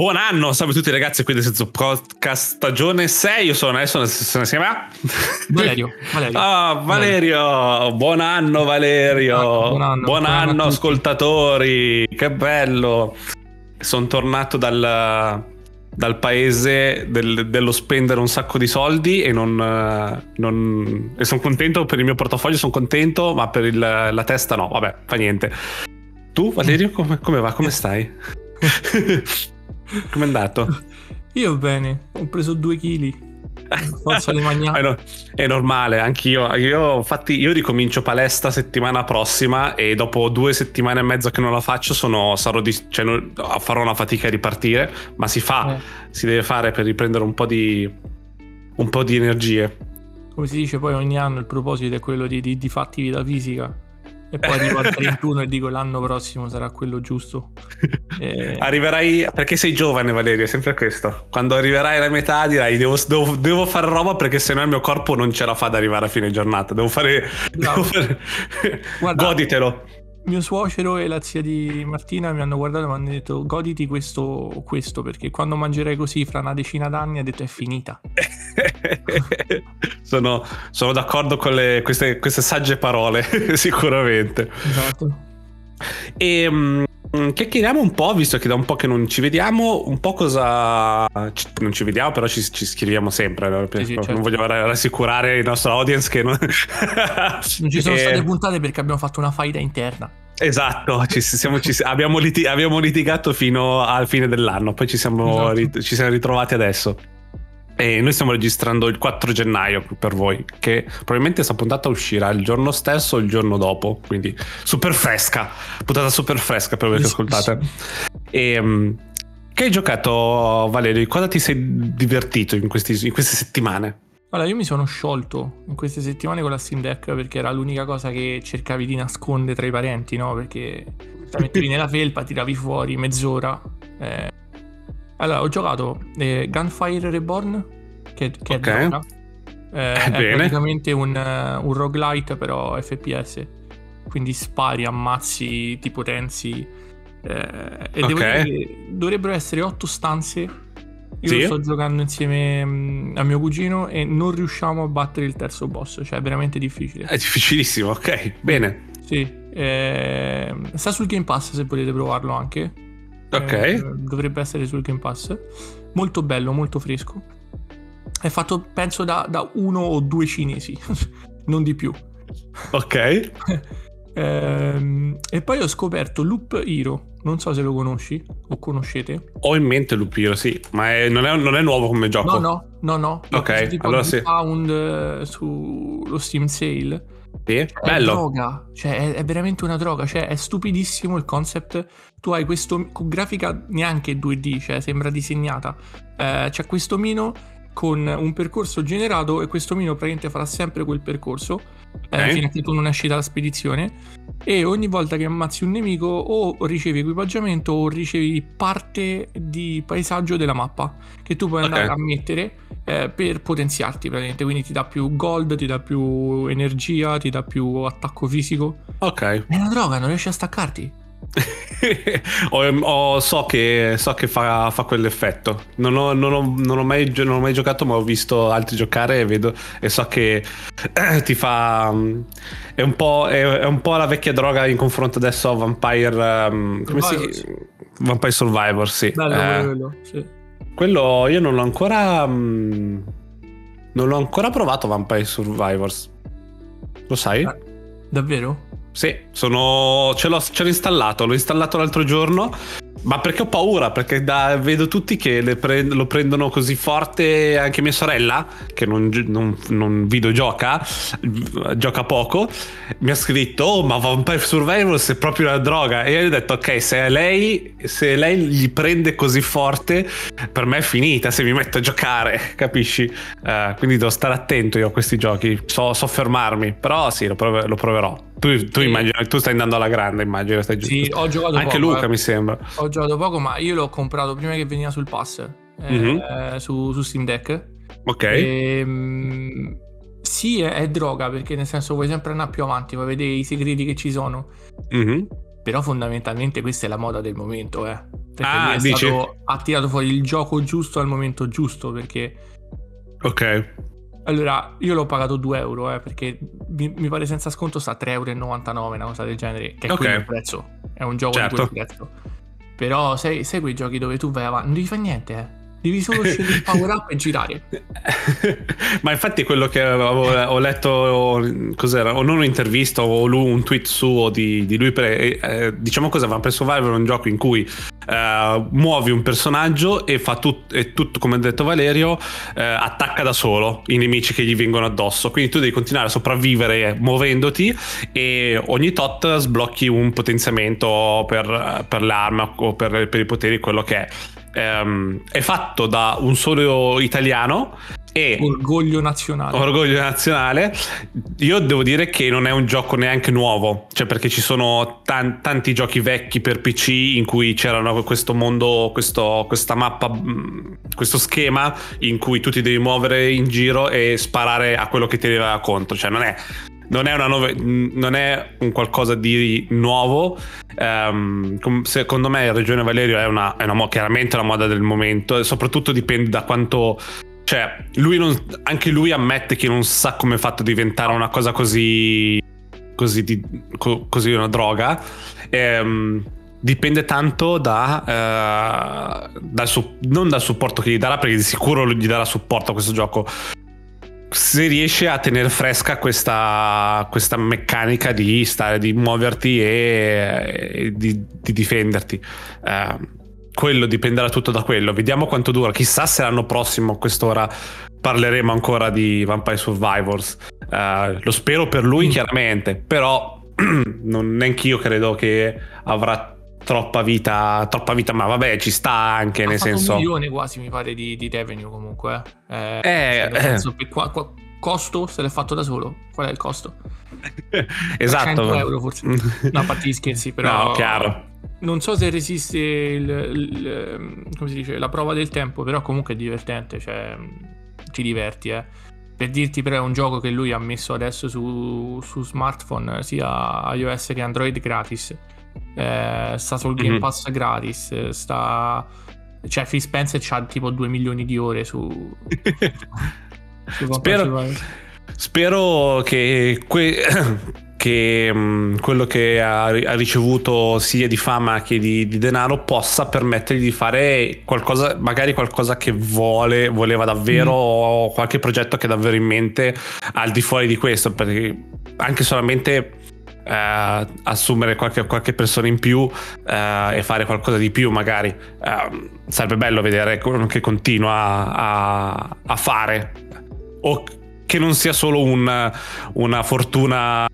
Buon anno, salve a tutti ragazzi, qui del Senso Podcast stagione 6, io sono adesso insieme a Valerio. Valerio. Ah, Valerio, buon anno Valerio, buon anno, buon anno ascoltatori, che bello. Sono tornato dal, dal paese del, dello spendere un sacco di soldi e non, non e sono contento per il mio portafoglio, sono contento, ma per il, la testa no, vabbè, fa niente. Tu Valerio, come, come va? Come stai? Com'è andato? Io bene, ho preso due chili. Forza di mangiare. È normale, anch'io. Io, infatti, io ricomincio palestra settimana prossima e dopo due settimane e mezza che non la faccio, sono, sarò di, cioè, farò una fatica a ripartire, ma si fa, eh. si deve fare per riprendere un po' di, un po' di energie. Come si dice poi ogni anno il proposito è quello di, di, di fatti vita fisica e poi arrivo al 31 e dico l'anno prossimo sarà quello giusto. E... Arriverai perché sei giovane, Valerio, è sempre questo. Quando arriverai alla metà dirai devo, devo, devo fare roba perché sennò il mio corpo non ce la fa ad arrivare a fine giornata. Devo fare. Devo fare... Guarda, Goditelo mio suocero e la zia di Martina mi hanno guardato e mi hanno detto goditi questo, questo perché quando mangerai così fra una decina d'anni ha detto è finita. sono, sono, d'accordo con le, queste, queste, sagge parole, sicuramente. Esatto. E um, chiacchieriamo un po', visto che da un po' che non ci vediamo, un po' cosa... Non ci vediamo, però ci, ci scriviamo sempre. Sì, sì, certo. Non voglio rassicurare il nostro audience che non... non ci sono e... state puntate perché abbiamo fatto una faida interna. Esatto, ci siamo, ci, abbiamo, lit- abbiamo, litigato fino al fine dell'anno, poi ci siamo, esatto. rit- ci siamo ritrovati adesso. E noi stiamo registrando il 4 gennaio per voi, che probabilmente questa puntata uscirà il giorno stesso o il giorno dopo, quindi super fresca, puntata super fresca per voi che ascoltate. E, um, che hai giocato Valerio? Cosa ti sei divertito in, questi, in queste settimane? Allora, io mi sono sciolto in queste settimane con la Steam Deck perché era l'unica cosa che cercavi di nascondere tra i parenti, no? Perché la mettevi nella felpa, tiravi fuori mezz'ora. Eh, allora, ho giocato eh, Gunfire Reborn, che, che okay. è droga. Eh, è bene. praticamente un, uh, un roguelite, però FPS. Quindi spari, ammazzi, ti potenzi. Eh, e okay. dovrebbero essere otto stanze. Io sì. sto giocando insieme um, a mio cugino e non riusciamo a battere il terzo boss. Cioè, è veramente difficile. È difficilissimo, ok, bene. Sì. Eh, sta sul Game Pass se volete provarlo anche. Ok. Eh, dovrebbe essere sul Game Pass. Molto bello, molto fresco. È fatto, penso, da, da uno o due cinesi, non di più. Ok. ehm, e poi ho scoperto Loop Hero. Non so se lo conosci o conoscete. Ho in mente Loop Hero, sì, ma è, non, è, non, è, nuovo come gioco. No, no, no, no. Ok, allora sì. Pound uh, sullo Steam Sale sì, è bello. droga, cioè è, è, veramente una droga, cioè è stupidissimo il concept. Tu hai questo con grafica neanche 2D, cioè sembra disegnata. Eh, c'è questo mino con un percorso generato e questo mino praticamente farà sempre quel percorso eh, okay. eh, fino a che tu non esci dalla spedizione e ogni volta che ammazzi un nemico o ricevi equipaggiamento o ricevi parte di paesaggio della mappa che tu puoi andare okay. a mettere eh, per potenziarti praticamente, quindi ti dà più gold, ti dà più energia, ti dà più attacco fisico. Ok. È una droga, non riesci a staccarti. o, o, so che, so che fa, fa quell'effetto. Non ho, non, ho, non, ho mai, non ho, mai, giocato, ma ho visto altri giocare e vedo e so che eh, ti fa. Um, è, un è, è, un po', la vecchia droga in confronto adesso a Vampire. Um, come Survivors. si Vampire Survivor, sì. Bello, eh, quello, sì. Quello io non l'ho ancora. Um, non l'ho ancora provato Vampire Survivors. Lo sai? Ah, davvero? Sì, sono, ce, l'ho, ce l'ho installato, l'ho installato l'altro giorno ma perché ho paura? Perché da, vedo tutti che prend- lo prendono così forte, anche mia sorella, che non, non, non videogioca, gioca poco, mi ha scritto, oh ma Vampire Survivors è proprio una droga. E io ho detto, ok, se lei, se lei gli prende così forte, per me è finita se mi metto a giocare, capisci? Uh, quindi devo stare attento io a questi giochi, so, so fermarmi, però sì, lo, prov- lo proverò. Tu, tu, immagini, tu stai andando alla grande, immagino. Stai sì, ho giocato Anche poco, Luca, eh. mi sembra. Ho giocato poco, ma io l'ho comprato prima che veniva sul pass eh, mm-hmm. su, su, Steam Deck. Ok. E, ehm, sì, è, è, droga perché nel senso vuoi sempre andare più avanti, vuoi vedere i segreti che ci sono. Mm-hmm. Però fondamentalmente questa è la moda del momento, eh. Perché Ah, lui è dici? stato- ha tirato fuori il gioco giusto al momento giusto, perché Ok. Allora io l'ho pagato 2 euro, eh, perché mi, mi pare senza sconto sta a 3,99 euro, una cosa del genere, che è Ok. quello il prezzo. È un gioco Certo. di quel prezzo. Però sai, sai quei giochi dove tu vai avanti, non devi fare niente, eh. Devi solo scegliere il power up e girare. Ma infatti quello che avevo, ho letto, cos'era, o non un'intervista o un tweet suo di, di lui, per, eh, diciamo cosa, Vampire Survivor è un gioco in cui eh, muovi un personaggio e fa tut- tutto, come ha detto Valerio, eh, attacca da solo i nemici che gli vengono addosso. Quindi tu devi continuare a sopravvivere muovendoti e ogni tot sblocchi un potenziamento per, per l'arma o per, per i poteri, quello che è. Ehm, è fatto da un solo italiano e Orgoglio nazionale. orgoglio nazionale io devo dire che non è un gioco neanche nuovo cioè perché ci sono tan- tanti giochi vecchi per pc in cui c'erano questo mondo questo, questa mappa mh, questo schema in cui tu ti devi muovere in giro e sparare a quello che ti arriva contro cioè non è non è, una nuova- non è un qualcosa di nuovo. Com- secondo me Regione Valerio è, una, è una chiaramente una moda del momento e soprattutto dipende da quanto cioè, lui non, anche lui ammette che non sa come è fatto diventare una cosa così. così, di- co- così una droga. Ehm, dipende tanto da. eh, dal su- non dal supporto che gli darà, perché di sicuro gli darà supporto a questo gioco. Se riesce a tenere fresca questa, questa meccanica di stare, di muoverti e, e di, di difenderti. Eh, quello dipenderà tutto da quello. Vediamo quanto dura. Chissà se l'anno prossimo a quest'ora parleremo ancora di Vampire Survivors. Eh, lo spero per lui, Mm. chiaramente, però non, neanche io credo che avrà troppa vita, troppa vita, ma vabbè, ci sta anche, Ha nel senso. un milione quasi, mi pare, di, di revenue comunque. Eh, Eh, nel senso, per qua- qua- costo se l'è fatto da solo. Qual è il costo? esatto. 100 euro forse. No, a parte gli scherzi, però. No, chiaro. Non so se resiste il, il- come si dice, la prova del tempo, però comunque è divertente, cioè ti diverti, eh. Per dirti però è un gioco che lui ha messo adesso su, su smartphone, sia iOS che Android gratis. Eh, sta sul Game Mhm. Pass gratis, eh, sta... Cioè Phil Spencer ha tipo 2 milioni di ore su... Spero-. Spero che, que- che, mh, quello che ha, ha ricevuto sia di fama che di, di denaro possa permettergli di fare qualcosa, magari qualcosa che vuole, voleva davvero, Mm. o qualche progetto che ha davvero in mente al di fuori di questo, perché anche solamente eh, assumere qualche, qualche persona in più eh, e fare qualcosa di più magari eh, sarebbe bello vedere quello che continua a, a fare o che non sia solo un- una fortuna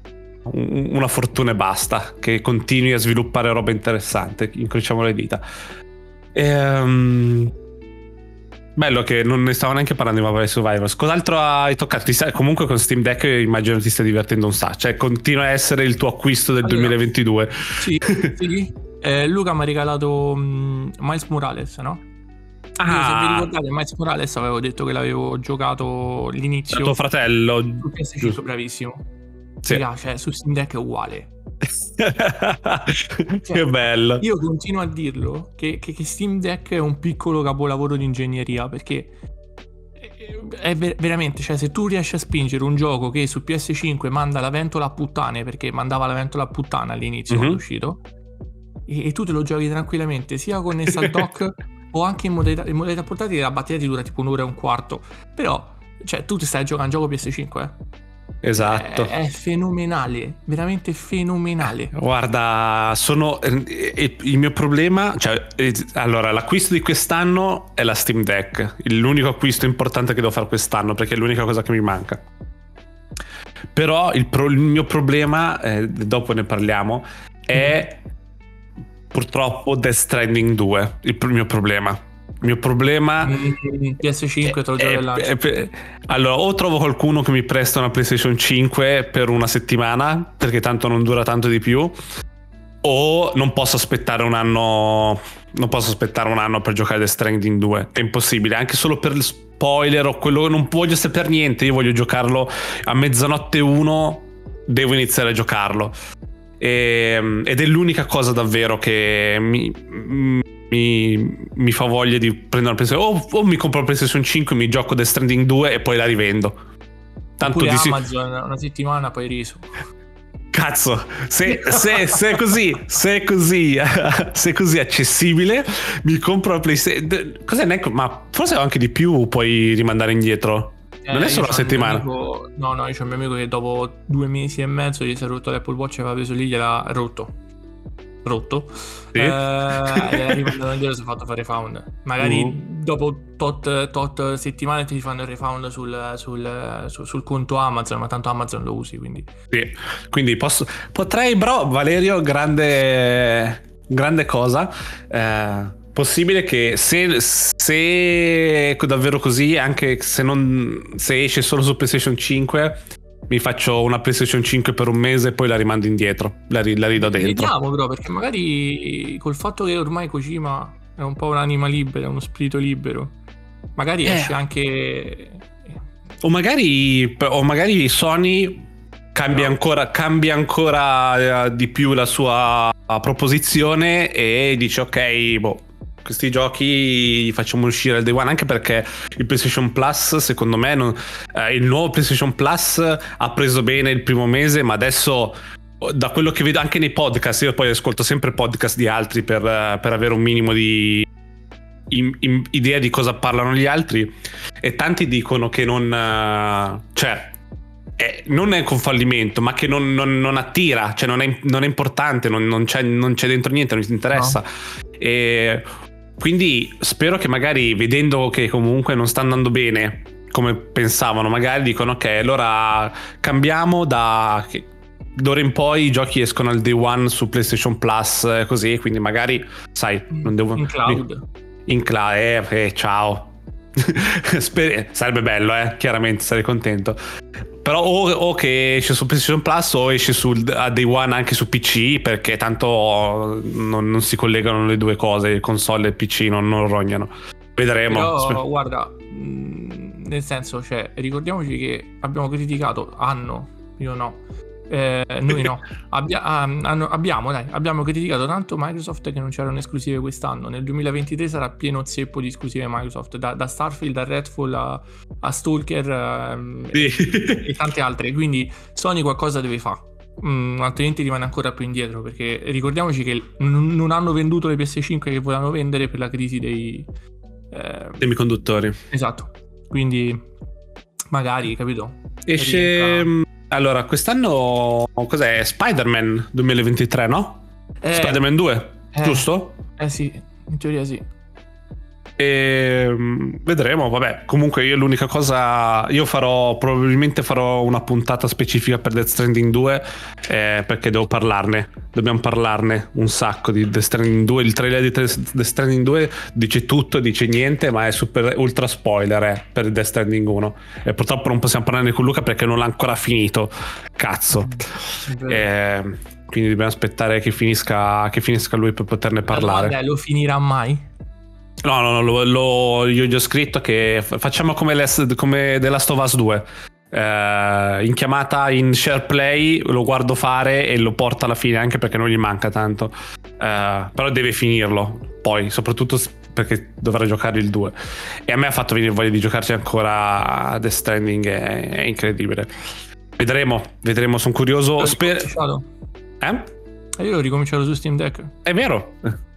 un- una fortuna e basta che continui a sviluppare roba interessante incrociamo le dita. Ehm, bello che non ne stavo neanche parlando di Vampire Survivors cos'altro hai toccato? Stai- comunque con Steam Deck immagino ti stia divertendo un sacco cioè continua a essere il tuo acquisto del Allora, 2022 Sì, sì. Eh, Luca mi ha regalato mm, Miles Morales, no? Io, se vi ah ricordate, Miles Morales avevo detto che l'avevo giocato all'inizio tuo fratello su PS5, giusto. bravissimo. Sì. Raga, cioè, su Steam Deck è uguale. che bello Io continuo a dirlo che, che- che Steam Deck è un piccolo capolavoro di ingegneria perché è- ver- veramente, cioè se tu riesci a spingere un gioco che su PS5 manda la ventola a puttane perché mandava la ventola a puttana all'inizio Mhm. quando è uscito e, e tu te lo giochi tranquillamente sia connesso al dock o anche in modalità, in modalità portatile la batteria ti dura tipo un'ora e un quarto però cioè tu ti stai giocando un gioco PS5 eh? esatto è, è fenomenale veramente fenomenale Guarda, sono eh, eh, il mio problema, cioè eh, allora l'acquisto di quest'anno è la Steam Deck, l'unico acquisto importante che devo fare quest'anno perché è l'unica cosa che mi manca. Però il, pro- il mio problema, eh, dopo ne parliamo, è purtroppo Death Stranding 2, il mio problema. Il mio problema Mm, PS5 te lo al lancio. eh, per- allora, o trovo qualcuno che mi presta una PlayStation 5 per una settimana, perché tanto non dura tanto di più, o non posso aspettare un anno. Non posso aspettare un anno per giocare The Stranding 2. È impossibile, anche solo per il spoiler o quello che non voglio sapere niente. Io voglio giocarlo a mezzanotte 1. Devo iniziare a giocarlo. E, ed è l'unica cosa davvero che mi, mi, mi fa voglia di prendere una PlayStation o, o mi compro la PlayStation 5 mi gioco Death Stranding 2 e poi la rivendo tanto Oppure di Amazon una settimana poi riso Cazzo, se, se, se, è così, se è così, se è così accessibile, mi compro la PlayStation. Cos'è? Ma forse anche di più puoi rimandare indietro. Eh, non è solo una settimana. Amico, no, no, io c'ho un mio amico che dopo due mesi e mezzo gli si è rotto l'Apple Watch e aveva preso lì, gliel'ha rotto rotto sì. eh, e rimandato indietro si è fatto fare refund magari uh. dopo tot, tot, settimane ti fanno il refund sul, sul, sul, sul, conto Amazon ma tanto Amazon lo usi quindi sì. quindi posso, potrei bro Valerio grande grande cosa eh, possibile che se, se davvero così anche se, non, se esce solo su PlayStation 5 mi faccio una PlayStation 5 per un mese e poi la rimando indietro, la, la ridò dentro. Vediamo però, perché magari col fatto che ormai Kojima è un po' un'anima libera, uno spirito libero, magari eh. esce anche... O magari, o magari Sony cambia, no. ancora, cambia ancora eh, di più la sua proposizione e dice ok, boh, questi giochi li facciamo uscire al day one anche perché il PlayStation Plus secondo me non, eh, il nuovo PlayStation Plus ha preso bene il primo mese ma adesso da quello che vedo anche nei podcast io poi ascolto sempre podcast di altri per, per avere un minimo di in, in, idea di cosa parlano gli altri e tanti dicono che non uh, cioè eh, non è un fallimento, ma che non, non, non attira, cioè non è, non è importante, non, c'è, non, c'è, dentro niente, non ti interessa. No. E quindi spero che magari vedendo che comunque non sta andando bene come pensavano, magari dicono ok, allora cambiamo da d'ora in poi i giochi escono al day one su PlayStation Plus così, quindi magari sai, non devo in cloud. In cloud, eh, eh ciao. Sarebbe bello, eh, chiaramente sarei contento. Però o, o, che esce su PlayStation Plus o esce sul, a Day One anche su PC perché tanto non, non si collegano le due cose, il console e il PC non, non rognano. Vedremo. Però, guarda, nel senso, cioè, ricordiamoci che abbiamo criticato, hanno, io no, eh, noi no, Abbia, hanno, abbiamo, dai, abbiamo criticato tanto Microsoft che non c'erano esclusive quest'anno. Nel 2023 sarà pieno zeppo di esclusive Microsoft, da, da Starfield da Redfall a, a Stalker ehm, sì. e, e, tante altre. Quindi Sony qualcosa deve fare. Mm, altrimenti rimane ancora più indietro perché ricordiamoci che n- non hanno venduto le PS5 che volevano vendere per la crisi dei eh, semiconduttori. Esatto. Quindi magari, capito? Esce. Allora, quest'anno cos'è? Spider-Man 2023, no? Eh, Spider-Man 2, eh, giusto? Eh sì, in teoria sì. E ehm, vedremo, vabbè. Comunque io l'unica cosa, io farò probabilmente farò una puntata specifica per Death Stranding 2 eh, perché devo parlarne. Dobbiamo parlarne un sacco di Death Stranding 2. Il trailer di Death Stranding 2 dice tutto, dice niente, ma è super ultra spoiler eh, per Death Stranding 1. E purtroppo non possiamo parlarne con Luca perché non l'ha ancora finito. Cazzo. Eh, quindi dobbiamo aspettare che finisca, che finisca lui per poterne parlare. Ma lo finirà mai? No, no, no, lo, lo, io gli ho scritto che facciamo come, come The Last of Us 2. Eh, in chiamata in share play lo guardo fare e lo porta alla fine anche perché non gli manca tanto. Eh, però deve finirlo poi, soprattutto perché dovrà giocare il 2. E a me ha fatto venire voglia di giocarci ancora The Stranding, è, è incredibile. Vedremo, vedremo, sono curioso. Sper- eh? Io l'ho ricominciato su Steam Deck. È vero.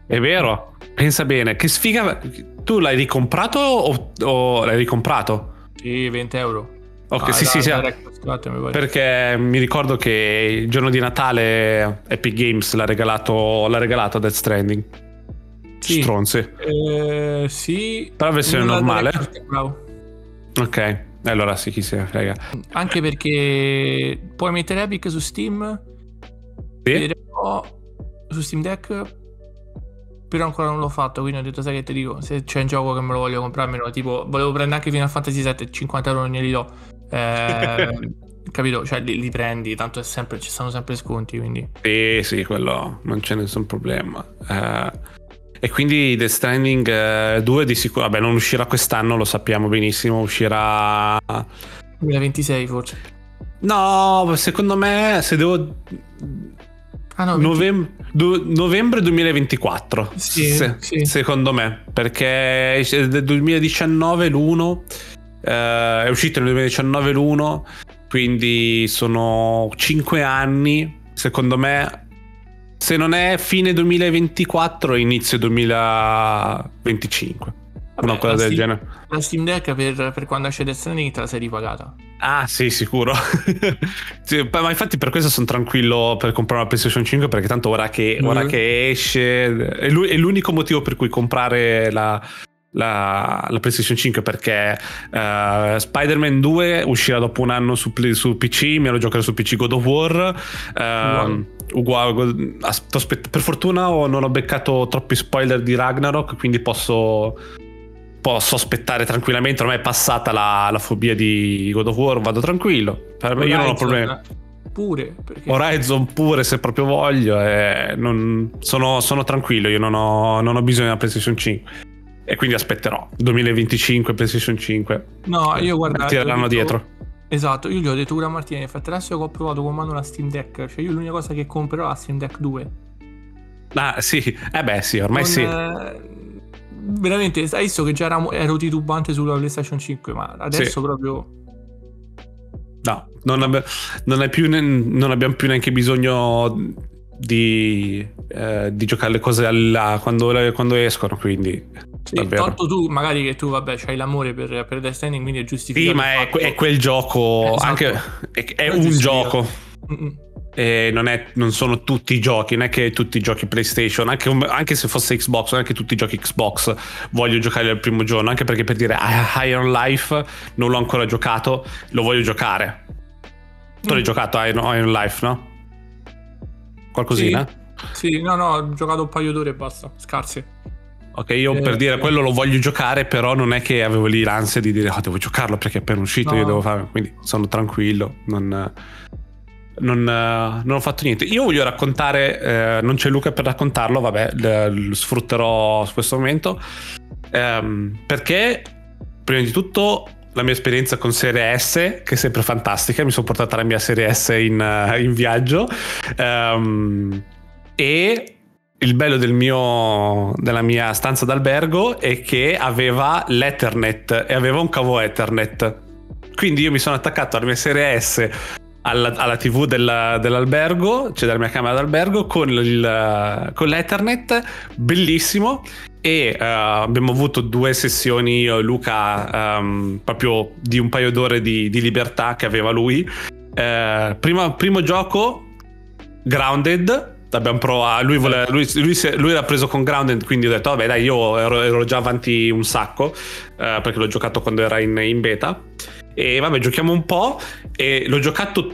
È vero, pensa bene. Che sfiga. Tu l'hai ricomprato o, o l'hai ricomprato? Sì, 20 euro. Ok, ah, sì, da, sì, sì. Perché mi ricordo che il giorno di Natale Epic Games l'ha regalato, l'ha regalato a Death Stranding. Sì. Stronzi. Eh, sì. Però la versione normale. Bravo. Ok, allora sì, chi se ne frega. Anche perché puoi mettere Epic su Steam. Sì. Su Steam Deck però ancora non l'ho fatto, quindi ho detto sai che ti dico, se c'è un gioco che me lo voglio comprarmelo, tipo volevo prendere anche Final Fantasy VII, 50 euro non glieli do. Eh, capito? Cioè li, li, prendi, tanto è sempre, ci stanno sempre sconti, quindi... Sì, sì, quello non c'è nessun problema. Eh, e quindi The Stranding 2 eh, di sicuro, vabbè non uscirà quest'anno, lo sappiamo benissimo, uscirà... 2026 forse. No, secondo me se devo Ah, no, Novem- du- novembre 2024. Sì, se- sì. Secondo me, perché è del 2019 l'1 eh, è uscito nel 2019 l'1, quindi sono 5 anni. Secondo me, se non è fine 2024, inizio 2025. Vabbè, Una cosa del Steam- genere. La Steam Deck per, per quando esce Stranding te la sei ripagata. Ah, sì, sicuro. Sì, ma infatti per questo sono tranquillo per comprare una PlayStation 5 perché tanto ora che, Mm. ora che esce è, lu- è l'unico motivo per cui comprare la, la- la PlayStation 5 perché eh, Spider-Man 2 uscirà dopo un anno su, su PC, me lo giocherò su PC God of War. ehm, uguale, as- aspetta, per fortuna non ho beccato troppi spoiler di Ragnarok, quindi posso posso aspettare tranquillamente. Ormai è passata la, la fobia di God of War, vado tranquillo. Per me io non ho problemi. Pure, perché... Horizon pure se proprio voglio. e non- sono, sono tranquillo, io non ho, non ho bisogno della PlayStation 5. E quindi aspetterò 2025 PlayStation 5. No, io guarda... Tireranno dietro. Esatto, io gli ho detto pure a Martina, infatti adesso che ho provato con mano la Steam Deck, cioè io l'unica cosa che comprerò è la Steam Deck 2. Ah, sì, eh beh, sì, ormai Non, sì. eh, veramente, hai visto che già ero, ero titubante sulla PlayStation 5, ma adesso Sì. proprio... No, non, abbi- non è più ne- non abbiamo più neanche bisogno di, eh, di giocare le cose alla- quando, quando escono. Quindi, Sì, tolto tu, magari che tu, vabbè, c'hai l'amore per, per Death Stranding, quindi è giustificato. Sì, ma è, è quel gioco. Esatto. Anche, è, è un gioco. Mm-mm. E non, è- non sono tutti i giochi, non è che tutti i giochi PlayStation, anche, anche se fosse Xbox, non è che tutti i giochi Xbox voglio giocare al primo giorno, anche perché per dire ah, Iron Life non l'ho ancora giocato, lo voglio giocare. Tu l'hai Mm. giocato Iron, Iron Life, no? Qualcosina? Sì, no, no, ho giocato un paio d'ore e basta, scarse. Ok, io Eh, per dire sì. quello lo voglio giocare, però non è che avevo lì l'ansia di dire oh, devo giocarlo perché è appena uscito, No. io devo fare, quindi sono tranquillo, non, non, eh, non ho fatto niente. Io voglio raccontare, eh, non c'è Luca per raccontarlo, vabbè, lo sfrutterò su questo momento, ehm, perché prima di tutto la mia esperienza con Serie S, che è sempre fantastica, mi sono portata la mia Serie S in, eh, in viaggio, ehm, e il bello del mio, della mia stanza d'albergo è che aveva l'Ethernet e aveva un cavo Ethernet. Quindi io mi sono attaccato alla mia serie S alla, alla TV della- dell'albergo, cioè della mia camera d'albergo, con, il, con l'Ethernet, bellissimo. E eh, abbiamo avuto due sessioni, io e Luca, ehm, proprio di un paio d'ore di, di libertà che aveva lui. Eh, prima- primo gioco, Grounded. Provato. Lui, voleva- lui, lui lui era preso con Grounded, quindi ho detto: Vabbè, dai, io ero, ero già avanti un sacco. eh, perché l'ho giocato quando era in, in beta. E vabbè, giochiamo un po'. E l'ho giocato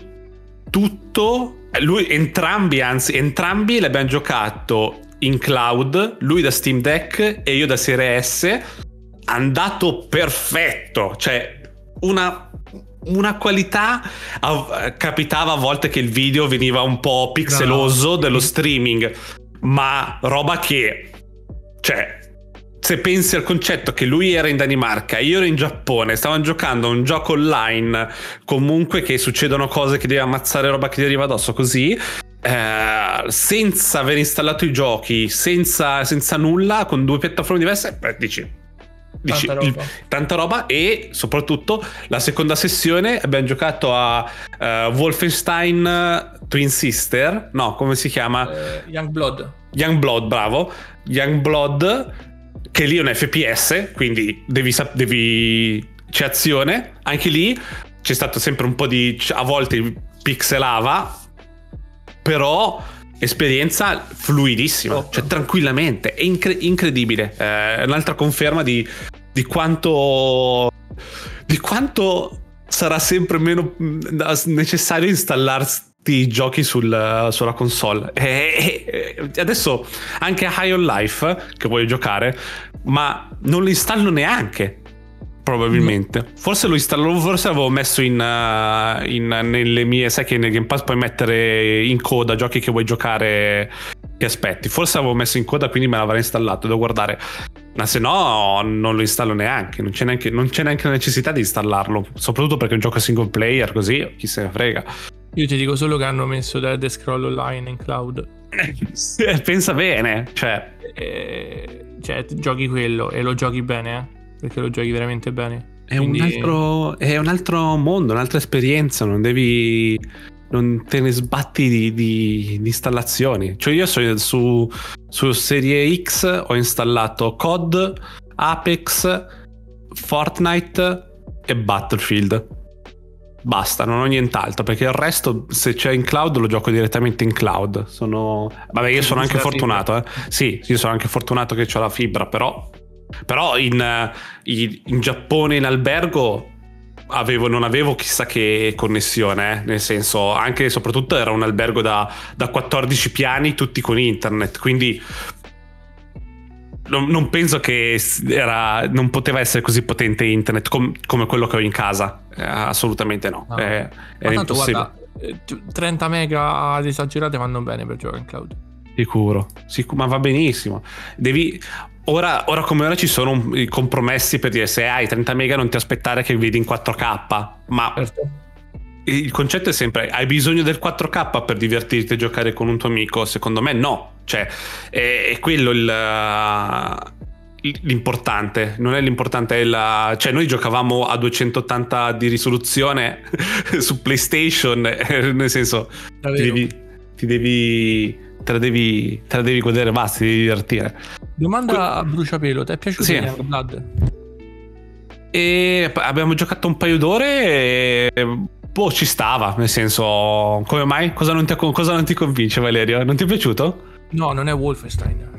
tutto. eh, Lui, entrambi, anzi, entrambi l'abbiamo giocato in cloud. Lui da Steam Deck e io da Serie S. Andato perfetto. Cioè, una una qualità capitava a volte che il video veniva un po' pixeloso dello streaming ma roba che cioè se pensi al concetto che lui era in Danimarca io ero in Giappone stavano giocando a un gioco online comunque che succedono cose che devi ammazzare roba che ti arriva addosso così eh, senza aver installato i giochi senza, senza nulla con due piattaforme diverse beh, dici dici, Tanta roba. tanta roba e soprattutto la seconda sessione abbiamo giocato a eh, Wolfenstein Twin Sister no come si chiama Eh, Young Blood. Young Blood bravo Young Blood che lì è un FPS quindi devi, sap- devi c'è azione. Anche lì c'è stato sempre un po' di a volte pixelava però esperienza fluidissima cioè tranquillamente è incre- incredibile. Eh, è un'altra conferma di, di quanto di quanto sarà sempre meno mh, necessario installarsi i giochi sul- sulla console. E, e- adesso anche High on Life che voglio giocare ma non lo installo neanche probabilmente. Forse lo installo forse l'avevo messo in, uh, in- nelle mie sai che nel Game Pass puoi mettere in coda giochi che vuoi giocare che aspetti. Forse l'avevo messo in coda quindi me l'avrei installato devo guardare. Ma se no non lo installo neanche non c'è neanche, non c'è neanche la necessità di installarlo soprattutto perché è un gioco single player così chi se ne frega Io ti dico solo che hanno messo The Scroll Online in cloud. Pensa bene, cioè... Eh, cioè, giochi quello e lo giochi bene, eh? Perché lo giochi veramente bene. È, Quindi... un altro, è un altro mondo, un'altra esperienza, non devi... Non te ne sbatti di, di, di installazioni. Cioè io sono su, su Serie X ho installato COD, Apex, Fortnite e Battlefield basta, non ho nient'altro perché il resto se c'è in cloud lo gioco direttamente in cloud. Sono... Vabbè, io sono anche fortunato, eh. Sì, io sono anche fortunato che ho la fibra, però, però in, in Giappone in albergo Avevo, non avevo chissà che connessione, eh? nel senso, anche e soprattutto era un albergo da, da 14 piani, tutti con internet, quindi non, penso che era, non poteva essere così potente internet com, come quello che ho in casa. Eh, assolutamente no. no. Eh, era tanto, impossibile. Guarda, 30 mega ad esagerate vanno bene per giocare in cloud. Sicuro, sicuro ma va benissimo. Devi, ora, ora, come ora ci sono i compromessi per dire se hai 30 mega non ti aspettare che vedi in 4K, ma certo. il concetto è sempre hai bisogno del 4K per divertirti e giocare con un tuo amico? Secondo me no, cioè, è, è quello il, l'importante, non è l'importante, è la... cioè noi giocavamo a 280 di risoluzione su PlayStation, nel senso ti devi, ti devi, te, la devi, te la devi godere, basta, ti devi divertire. Domanda que- a bruciapelo, ti è piaciuto sì. Blood? E abbiamo giocato un paio d'ore e boh, ci stava, nel senso, come mai? Cosa non ti, cosa non ti convince Valerio? Non ti è piaciuto? No, non è Wolfenstein.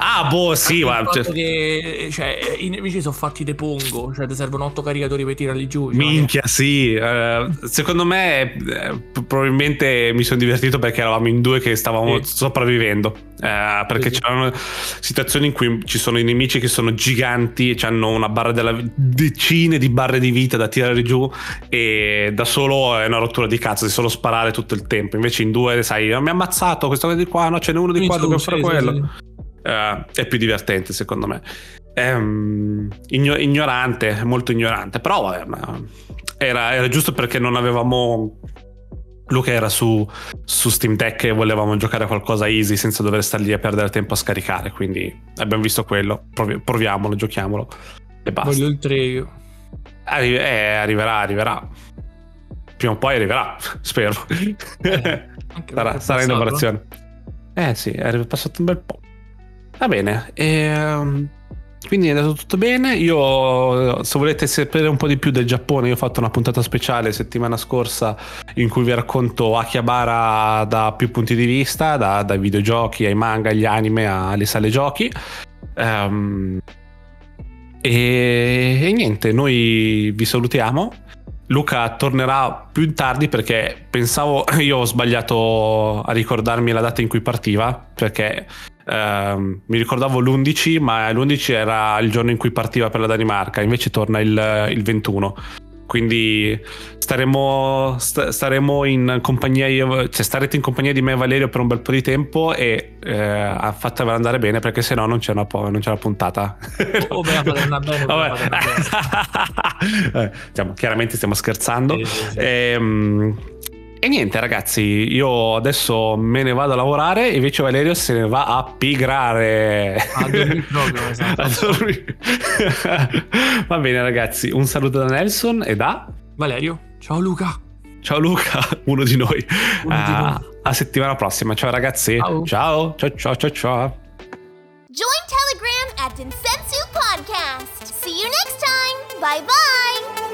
Cioè. Ah, boh, sì, ma. Cioè... Che, cioè, I nemici sono fatti de pongo, cioè ti servono otto caricatori per tirarli giù. Cioè, Minchia, sì. Uh, secondo me, eh, probabilmente mi sono divertito perché eravamo in due che stavamo sì. sopravvivendo. Uh, perché sì. c'erano situazioni in cui ci sono i nemici che sono giganti e hanno una barra della decine di barre di vita da tirare giù e da solo è una rottura di cazzo, di solo sparare tutto il tempo. Invece in due, sai, mi ha ammazzato questo di qua, no, ce n'è uno di qua, dobbiamo fare quello. Uh, è più divertente secondo me. È um, igno- ignorante, molto ignorante, però vabbè, era, era, giusto perché non avevamo... Luca era su, su Steam Deck e volevamo giocare a qualcosa easy senza dover stare lì a perdere tempo a scaricare, quindi abbiamo visto quello, Provi- proviamolo, giochiamolo e basta. Voglio il 3 io. Arri- eh, arriverà, arriverà. Prima o poi arriverà, spero. Eh, sarà, sarà in lavorazione. Eh sì, è passato un bel po'. Va bene. E, ehm, quindi è andato tutto bene. Io, se volete sapere un po' di più del Giappone, io ho fatto una puntata speciale settimana scorsa in cui vi racconto Akihabara da più punti di vista, da, dai videogiochi ai manga, agli anime, alle sale giochi. Um, e, e niente, noi vi salutiamo. Luca tornerà più tardi perché pensavo, io ho sbagliato a ricordarmi la data in cui partiva, perché Uh, mi ricordavo l'11, ma l'11 era il giorno in cui partiva per la Danimarca, invece torna il, il 21. Quindi staremo, st- staremo in compagnia, io, cioè starete in compagnia di me e Valerio per un bel po' di tempo e eh, fatevela andare bene perché sennò non c'è una, non c'è una puntata. Oh, beh, bene, eh, diciamo, chiaramente stiamo scherzando. Sì, sì, sì. E, um, e niente ragazzi, io adesso me ne vado a lavorare, invece Valerio se ne va a pigrare. A dormire proprio, esatto. a dormire. va bene ragazzi, un saluto da Nelson e da Valerio. Ciao Luca. Ciao Luca, uno di noi. Uno uh, di noi. A settimana prossima. Ciao ragazzi. Ciao. Ciao, ciao, ciao, ciao. ciao. Join Telegram at Densensu Podcast. See you next time. Bye bye.